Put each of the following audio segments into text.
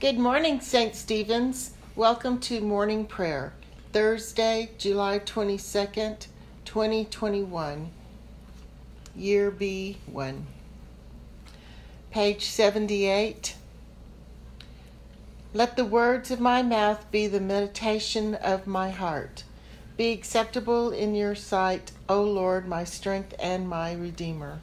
Good morning, St. Stephen's. Welcome to morning prayer, Thursday, July 22nd, 2021, Year B1. Page 78. Let the words of my mouth be the meditation of my heart. Be acceptable in your sight, O Lord, my strength and my Redeemer.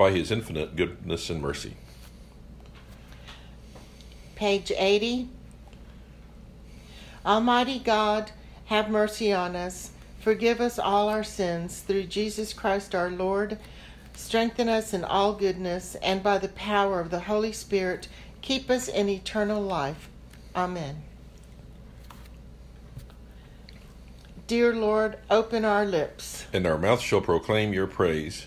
by His infinite goodness and mercy. Page 80. Almighty God, have mercy on us. Forgive us all our sins through Jesus Christ our Lord. Strengthen us in all goodness, and by the power of the Holy Spirit, keep us in eternal life. Amen. Dear Lord, open our lips. And our mouth shall proclaim your praise.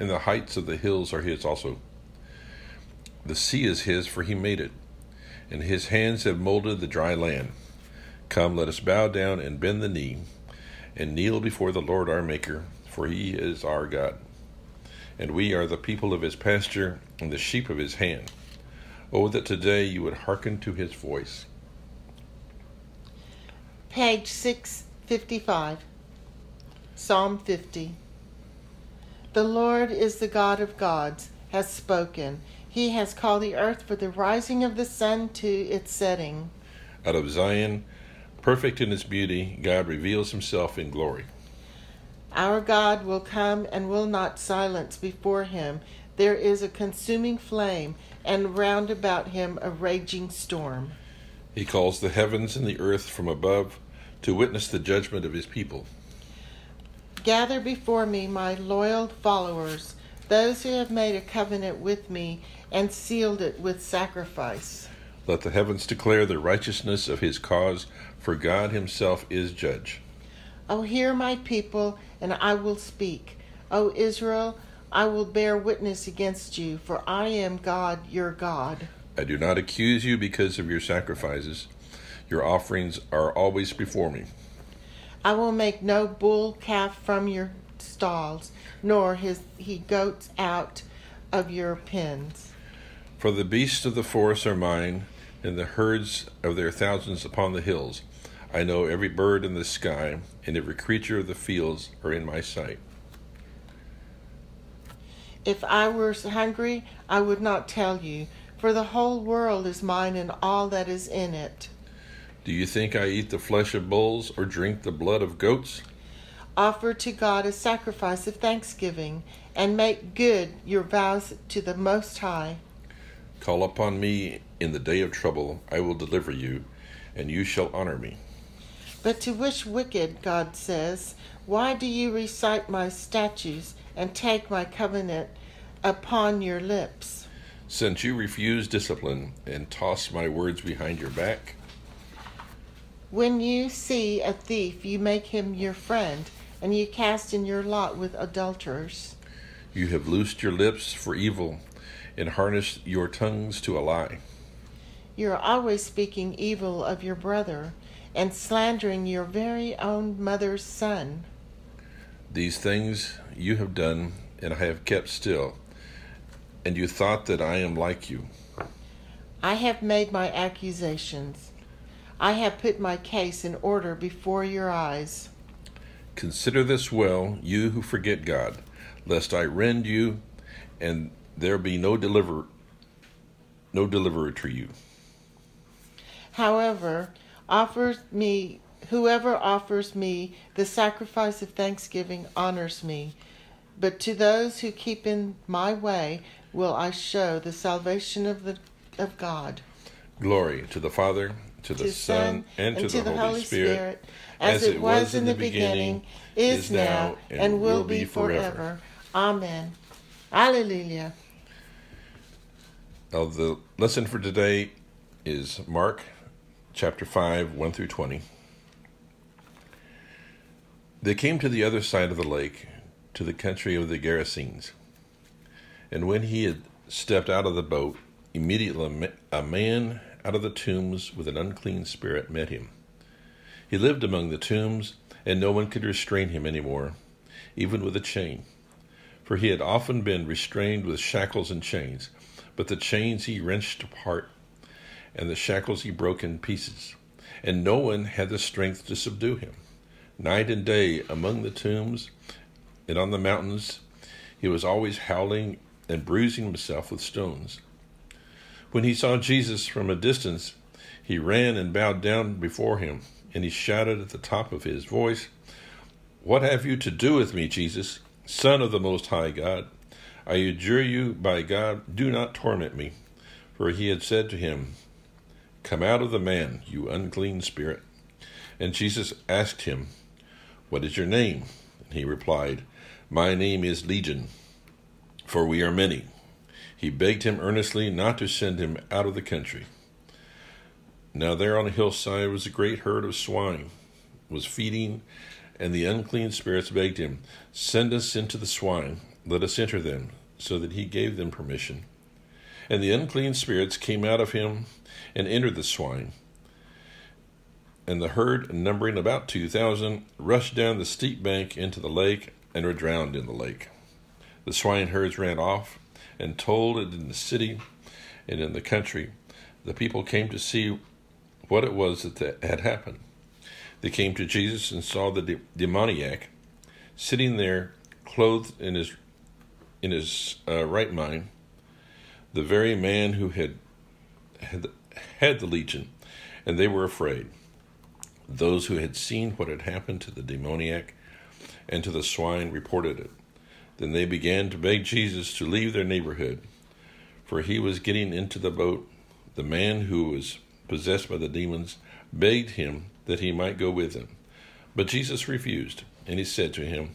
and the heights of the hills are his also. The sea is his, for he made it, and his hands have molded the dry land. Come, let us bow down and bend the knee, and kneel before the Lord our Maker, for he is our God. And we are the people of his pasture and the sheep of his hand. Oh, that today you would hearken to his voice. Page 655. Psalm 50. The Lord is the God of gods, has spoken. He has called the earth for the rising of the sun to its setting. Out of Zion, perfect in his beauty, God reveals himself in glory. Our God will come and will not silence before him. There is a consuming flame, and round about him a raging storm. He calls the heavens and the earth from above to witness the judgment of his people. Gather before me my loyal followers, those who have made a covenant with me and sealed it with sacrifice. Let the heavens declare the righteousness of his cause, for God himself is judge. O hear my people, and I will speak. O Israel, I will bear witness against you, for I am God your God. I do not accuse you because of your sacrifices. Your offerings are always before me. I will make no bull calf from your stalls, nor his he goats out of your pens. For the beasts of the forest are mine, and the herds of their thousands upon the hills. I know every bird in the sky, and every creature of the fields are in my sight. If I were hungry, I would not tell you, for the whole world is mine and all that is in it. Do you think I eat the flesh of bulls or drink the blood of goats? Offer to God a sacrifice of thanksgiving, and make good your vows to the Most High. Call upon me in the day of trouble, I will deliver you, and you shall honor me. But to wish wicked, God says, Why do you recite my statutes and take my covenant upon your lips? Since you refuse discipline and toss my words behind your back, When you see a thief, you make him your friend, and you cast in your lot with adulterers. you have loosed your lips for evil and harnessed your tongues to a lie. You are always speaking evil of your brother and slandering your very own mother's son. These things you have done, and I have kept still, and you thought that I am like you. I have made my accusations. I have put my case in order before your eyes. Consider this well, you who forget God, lest I rend you, and there be no deliver, no deliverer to you. However, offers me whoever offers me the sacrifice of thanksgiving honors me. But to those who keep in my way will I show the salvation of the of God. Glory to the Father, to the Son, and to the Holy Spirit, as it was in the beginning, is now, and will be forever. Amen. Alleluia. Now, the lesson for today is Mark chapter 5, 1 through 20. They came to the other side of the lake, to the country of the Gerasenes. And when he had stepped out of the boat, immediately a man out of the tombs with an unclean spirit met him. He lived among the tombs, and no one could restrain him any more, even with a chain. For he had often been restrained with shackles and chains, but the chains he wrenched apart and the shackles he broke in pieces, and no one had the strength to subdue him. Night and day among the tombs and on the mountains, he was always howling and bruising himself with stones. When he saw Jesus from a distance, he ran and bowed down before him, and he shouted at the top of his voice, What have you to do with me, Jesus, Son of the Most High God? I adjure you by God, do not torment me. For he had said to him, Come out of the man, you unclean spirit. And Jesus asked him, What is your name? And he replied, My name is Legion, for we are many. He begged him earnestly not to send him out of the country. Now there on a hillside was a great herd of swine, was feeding, and the unclean spirits begged him, Send us into the swine, let us enter them. So that he gave them permission. And the unclean spirits came out of him and entered the swine. And the herd, numbering about two thousand, rushed down the steep bank into the lake and were drowned in the lake. The swine herds ran off and told it in the city and in the country. The people came to see what it was that had happened. They came to Jesus and saw the de- demoniac sitting there, clothed in his in his uh, right mind, the very man who had had had the legion, and they were afraid. Those who had seen what had happened to the demoniac and to the swine reported it. Then they began to beg Jesus to leave their neighborhood, for he was getting into the boat. The man who was possessed by the demons begged him that he might go with them. But Jesus refused, and he said to him,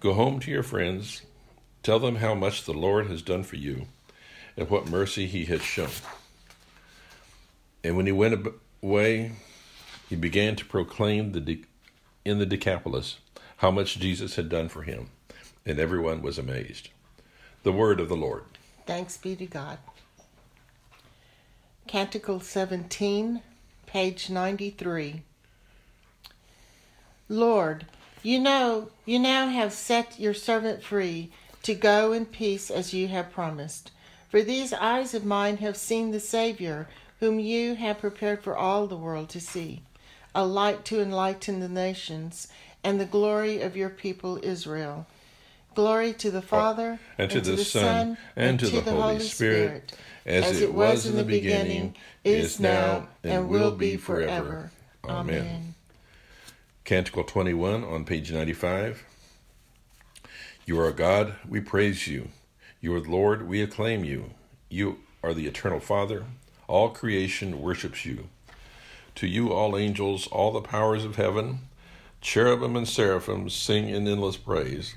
Go home to your friends, tell them how much the Lord has done for you, and what mercy he has shown. And when he went away, he began to proclaim the de- in the Decapolis how much Jesus had done for him, and everyone was amazed. The word of the Lord. Thanks be to God. Canticle 17, page 93. Lord, you know, you now have set your servant free to go in peace as you have promised. For these eyes of mine have seen the Savior whom you have prepared for all the world to see, a light to enlighten the nations, and the glory of your people Israel. Glory to the oh, Father, and to, and to the, the, Son, and, to, the, the Holy Spirit, Spirit as, as, it was in the beginning, is now, and will be forever. Amen. Canticle 21 on page 95. You are God, we praise you. You are the Lord, we acclaim you. You are the eternal Father. All creation worships you. To you, all angels, all the powers of heaven, cherubim and seraphim sing in endless praise.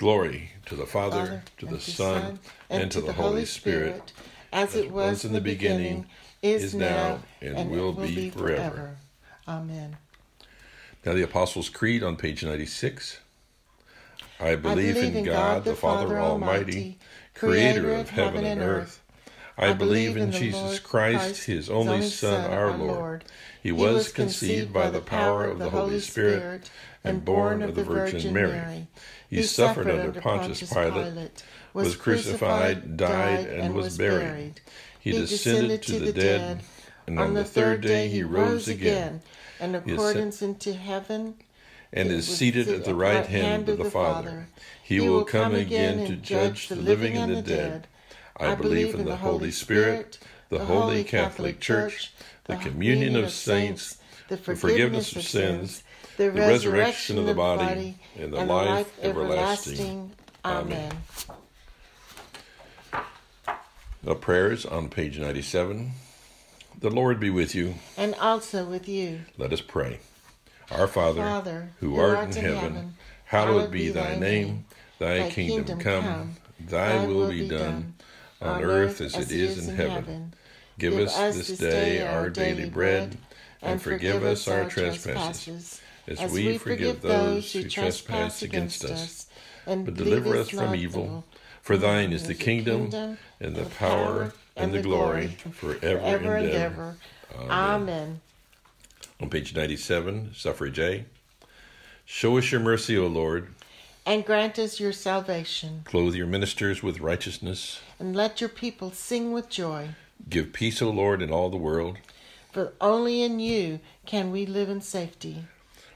Glory to the Father, Father to the Son, Son, and, to, the Holy Spirit, Spirit as, it was in the beginning, beginning is now, and, and will, will, be, forever. forever. Amen. Now, the Apostles' Creed on page 96. I believe, I believe in God, God, the Father Almighty, creator of heaven and earth I believe in Jesus Christ, his only Son, our Lord. He was conceived by the power of the Holy Spirit and born of the Virgin Mary. He suffered under Pontius Pilate, was crucified, died, and was buried. He descended to the dead, and on the third day he rose again, in accordance into heaven, and is seated at the right hand of the Father. He will come again to judge the living and the dead. I believe in the Holy Spirit, the Holy Catholic Church, the communion of saints, the forgiveness of sins, the resurrection of the body, and the life everlasting. Amen. The prayers on page 97. The Lord be with you. And also with you. Let us pray. Our Father, Father who, who art, art, in heaven, heaven hallowed be thy name. Thy, thy kingdom, kingdom come. come. Thy will be done on earth as it is in heaven. Give us this day our daily bread, and forgive us our trespasses, as we forgive those who trespass against us. But deliver us from evil. For thine is the kingdom, and the power, and the glory, forever and ever. Amen. On page 97, suffrage A. Show us your mercy, O Lord and grant us your salvation. Clothe your ministers with righteousness, and let your people sing with joy. Give peace, O Lord, in all the world. For only in you can we live in safety.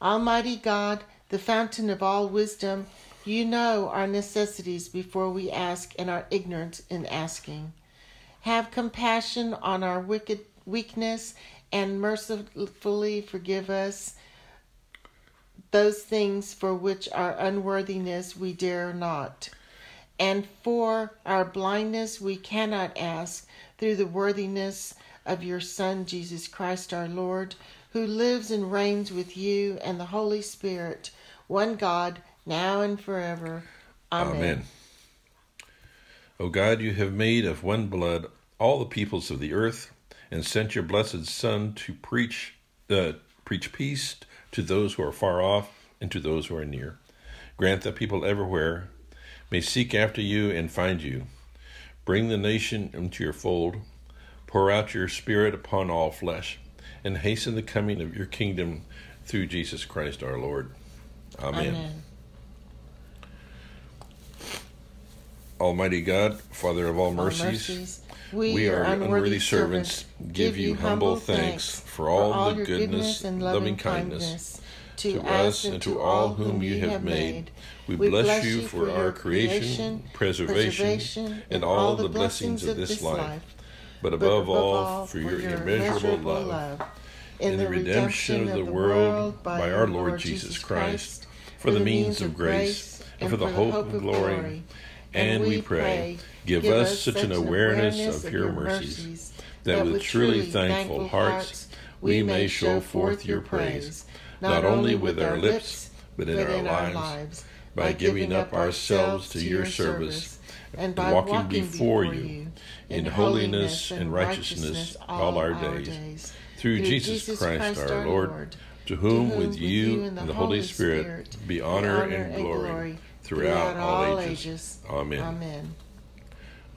Almighty God, the fountain of all wisdom, you know our necessities before we ask and our ignorance in asking. Have compassion on our wicked weakness and mercifully forgive us those things for which our unworthiness we dare not, and for our blindness we cannot ask, through the worthiness of your Son, Jesus Christ our Lord, who lives and reigns with you and the Holy Spirit, one God, now and forever. Amen. Amen. O God, you have made of one blood all the peoples of the earth, and sent your blessed Son to preach uh, preach peace to those who are far off and to those who are near. Grant that people everywhere may seek after you and find you. Bring the nation into your fold. Pour out your Spirit upon all flesh, and hasten the coming of your kingdom through Jesus Christ our Lord. Amen. Amen. Almighty God, Father of all mercies, all mercies we, we are unworthy, unworthy servants, give you humble thanks for all, for all the goodness and loving kindness to us and to all whom you have made. We bless you for our creation, preservation, and all the blessings of this life, but above all for your immeasurable love. in the redemption of the world by our Lord Jesus Christ, for the means of grace and for the hope of glory. And we pray, give us such an awareness of your mercies that with truly thankful hearts we may show forth your praise not only with our lips, but in our lives, by giving up ourselves to your service and by walking before you in holiness and righteousness all our days. Through Jesus Christ our Lord, to whom with you and the Holy Spirit be honor and glory throughout all ages. Amen. Amen.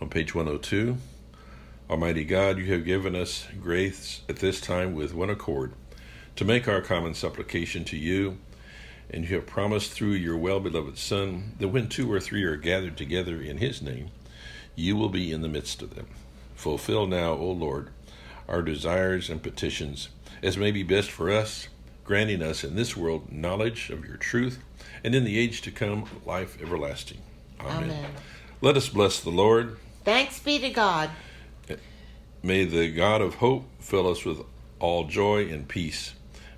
On page 102, Almighty God, you have given us grace at this time with one accord to make our common supplication to you. And you have promised through your well beloved Son that when two or three are gathered together in his name, you will be in the midst of them. Fulfill now, O Lord, our desires and petitions as may be best for us, granting us in this world knowledge of your truth, and in the age to come life everlasting. Amen. Amen. Let us bless the Lord. Thanks be to God. May the God of hope fill us with all joy and peace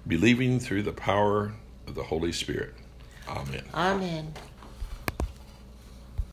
believing through the power of the Holy Spirit. Amen. Amen.